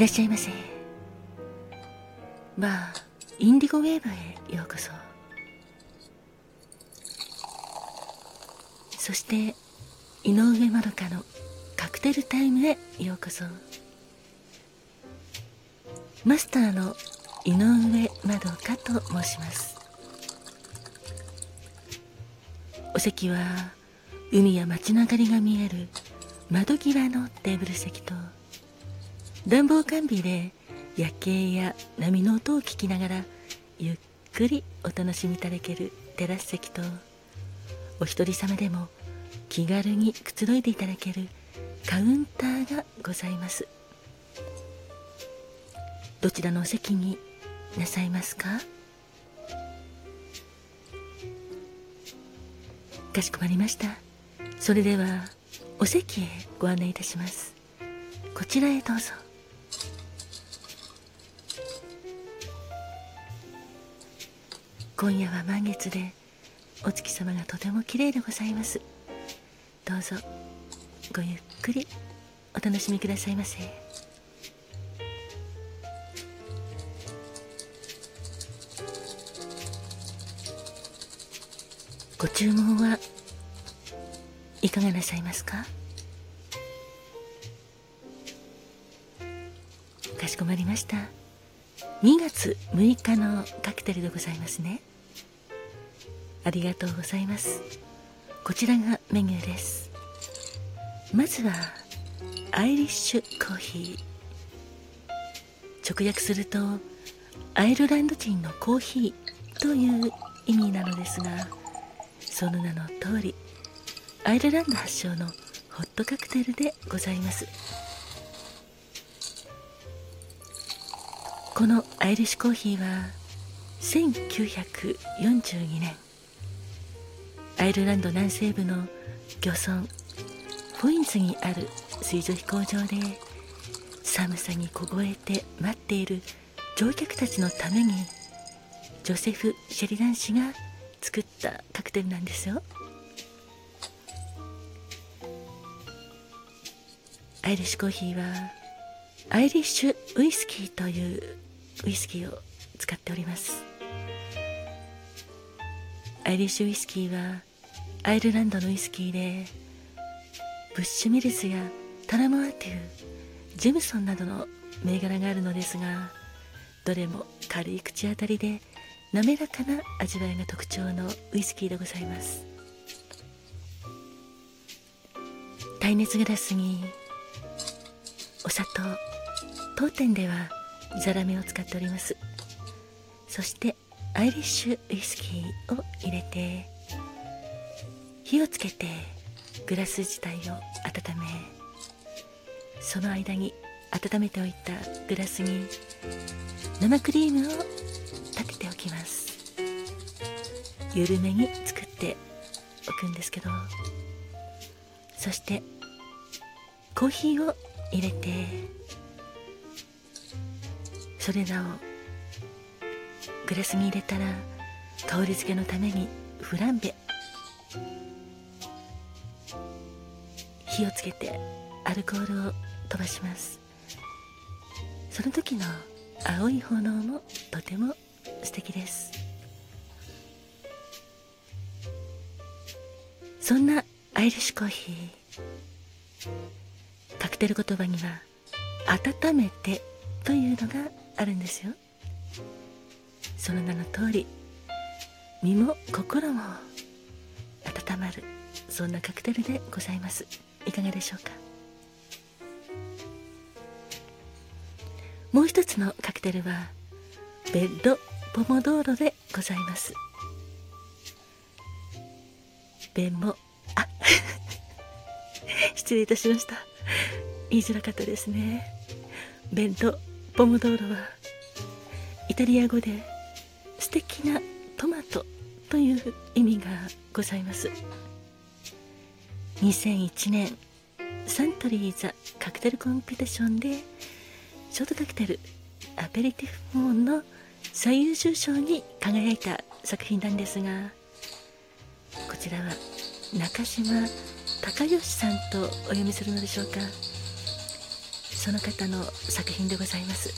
いらっしゃいませ。バーインディゴウェーブへようこそ。そして井上まどかのカクテルタイムへようこそ。マスターの井上まどかと申します。お席は海や街の明かりが見える窓際のテーブル席と暖房完備で夜景や波の音を聞きながらゆっくりお楽しみいただけるテラス席とお一人様でも気軽にくつろいでいただけるカウンターがございます。どちらのお席になさいますか？かしこまりました。それではお席へご案内いたします。こちらへどうぞ。今夜は満月でお月様がとても綺麗でございます。どうぞごゆっくりお楽しみくださいませ。ご注文はいかがなさいますか？かしこまりました。2月6日のカクテルでございますね。ありがとうございます。こちらがメニューです。まずはアイリッシュコーヒー。直訳するとアイルランド人のコーヒーという意味なのですがその名の通りアイルランド発祥のホットカクテルでございます。このアイリッシュコーヒーは1942年アイルランド南西部の漁村フォインズにある水上飛行場で寒さに凍えて待っている乗客たちのためにジョセフ・シェリダン氏が作ったカクテルなんですよアイリッシュコーヒーはアイリッシュウイスキーというウイスキーを使っております。アイリッシュウイスキーはアイルランドのウイスキーでブッシュミルズやタラモアテュージェムソンなどの銘柄があるのですがどれも軽い口当たりで滑らかな味わいが特徴のウイスキーでございます。耐熱グラスにお砂糖当店ではザラメを使っております。そしてアイリッシュウイスキーを入れて火をつけてグラス自体を温めその間に温めておいたグラスに生クリームを立てておきます。緩めに作っておくんですけどそしてコーヒーを入れてそれらをグラスに入れたら香り付けのためにフランベ火をつけてアルコールを飛ばします。その時の青い炎もとても素敵です。そんなアイリッシュコーヒーカクテル言葉には温めてというのがあるんですよ。その名の通り身も心も温まるそんなカクテルでございます。いかがでしょうか？もう一つのカクテルはベッドポモドーロでございます。ベンモあ 失礼いたしました。言いづらかったですね。ベンドポモドーロはイタリア語で素敵なという意味がございます。2001年サントリーザカクテルコンペティションでショートカクテルアペリティフモンの最優秀賞に輝いた作品なんですがこちらは中島隆義さんとお読みするのでしょうか。その方の作品でございます。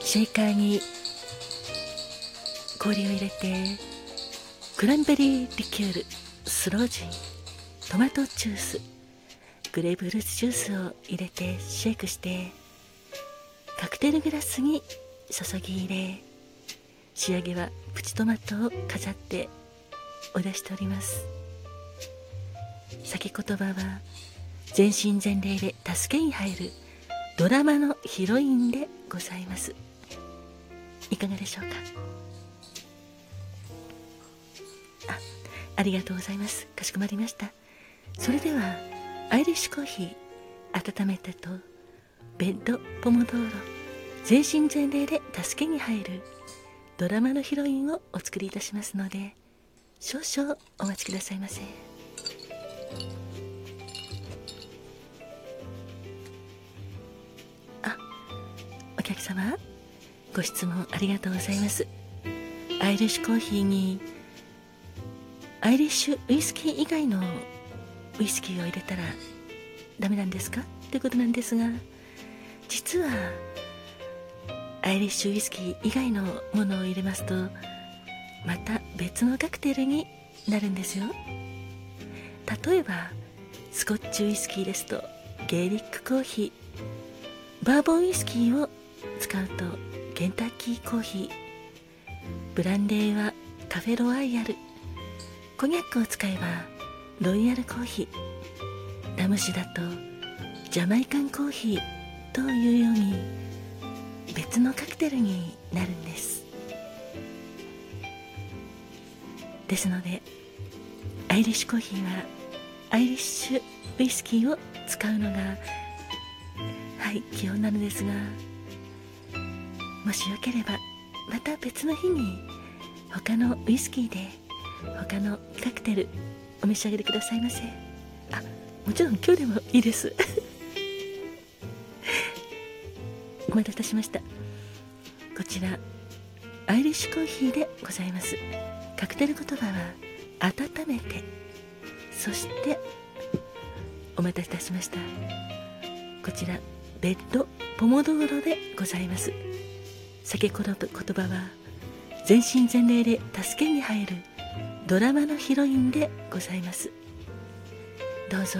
シェイカーに氷を入れてクランベリーリキュールスロージントマトジュースグレープフルーツジュースを入れてシェイクしてカクテルグラスに注ぎ入れ仕上げはプチトマトを飾ってお出しております。先言葉は全身全霊で助けに入るドラマのヒロインでございます。いかがでしょうか？あありがとうございます。かしこまりました。それではアイリッシュコーヒー温めてとベッドポモドーロ全身全霊で助けに入るドラマのヒロインをお作りいたしますので少々お待ちくださいませ。あお客様ご質問ありがとうございます。アイリッシュコーヒーにアイリッシュウイスキー以外のウイスキーを入れたらダメなんですか？ってことなんですが実はアイリッシュウイスキー以外のものを入れますとまた別のカクテルになるんですよ。例えばスコッチウイスキーですとゲイリックコーヒーバーボンウイスキーを使うとケンタッキーコーヒーブランデーはカフェロワイヤルコニャックを使えばロイヤルコーヒーラム酒だとジャマイカンコーヒーというように別のカクテルになるんです。ですのでアイリッシュコーヒーはアイリッシュウイスキーを使うのがはい基本なのですがもしよければまた別の日に他のウイスキーで他のカクテルお召し上がりくださいませ。あもちろん今日でもいいです。お待たせいたしました。こちらアイリッシュコーヒーでございます。カクテル言葉は温めて。そしてお待たせいたしました。こちらベッドポモドーロでございます。酒言葉は全身全霊で助けに入るドラマのヒロインでございます。どうぞ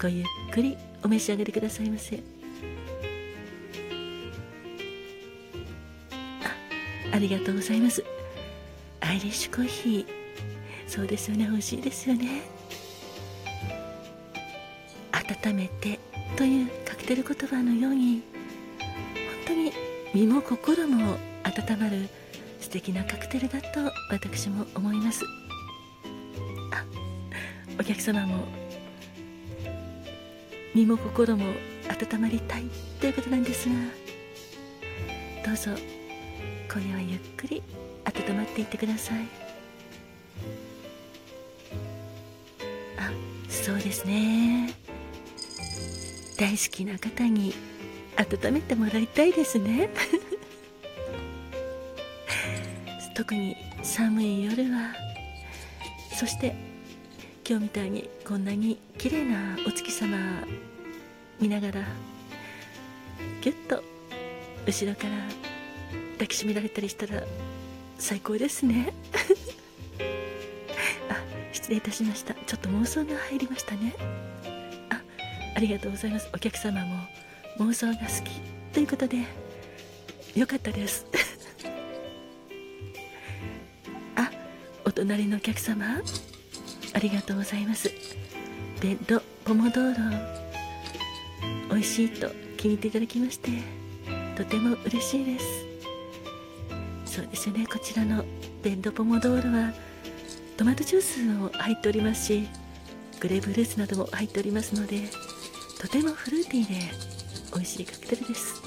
ごゆっくりお召し上がりくださいませ。あありがとうございます。アイリッシュコーヒー。そうですよね美味しいですよね。温めてというカクテル言葉のように本当に身も心も温まる素敵なカクテルだと私も思います。あお客様も身も心も温まりたいということなんですがどうぞ今夜はゆっくり温まっていってください。あそうですね。大好きな方に温めてもらいたいですね。特に寒い夜はそして今日みたいにこんなに綺麗なお月様見ながらぎゅっと後ろから抱きしめられたりしたら最高ですね。あ失礼いたしました。ちょっと妄想が入りましたね。あありがとうございます。お客様も妄想が好きということでよかったです。隣のお客様ありがとうございます。ベッドポモドーロ美味しいと気に入っていただきましてとても嬉しいです。そうですよね。こちらのベッドポモドーロはトマトジュースも入っておりますしグレープフルーツなども入っておりますのでとてもフルーティーで美味しいカクテルです。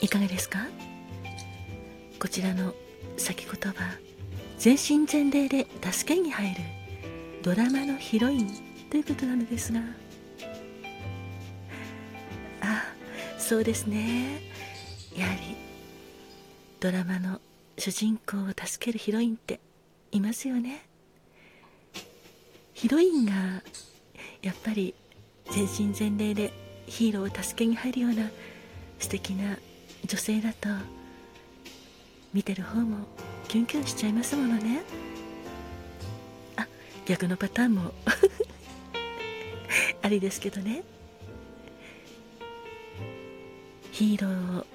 いかがですか？こちらの先言葉全身全霊で助けに入るドラマのヒロインということなのですが。あそうですね。やはりドラマの主人公を助けるヒロインっていますよね。ヒロインがやっぱり全身全霊でヒーローを助けに入るような素敵な女性だと見てる方もキュンキュンしちゃいますものね。あ逆のパターンも。ありですけどね。ヒーローを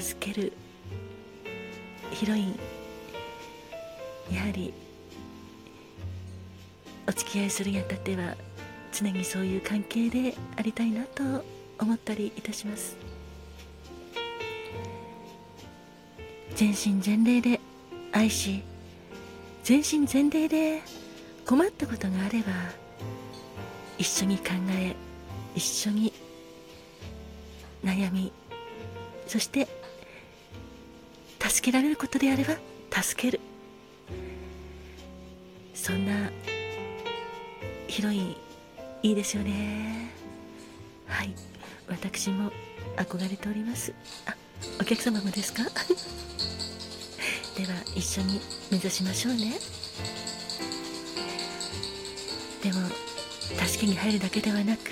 助けるヒロイン。やはりお付き合いするにあたっては常にそういう関係でありたいなと思ったりいたします。全身全霊で愛し全身全霊で困ったことがあれば一緒に考え一緒に悩みそして助けられることであれば助ける。そんなヒロインいいですよね。はい。私も憧れております。あお客様もですか？では一緒に目指しましょうね。でも助けに入るだけではなく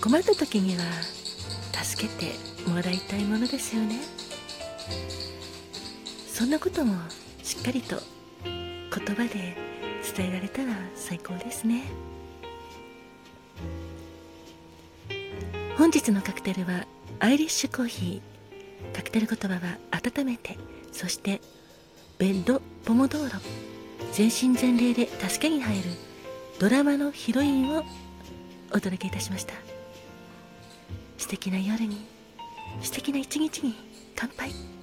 困った時には助けてもらいたいものですよね。そんなこともしっかりと言葉で伝えられたら最高ですね。本日のカクテルはアイリッシュコーヒー。カクテル言葉は温めてそしてベッドポモドーロ全身全霊で助けに入るドラマのヒロインをお届けいたしました。素敵な夜に素敵な一日に乾杯。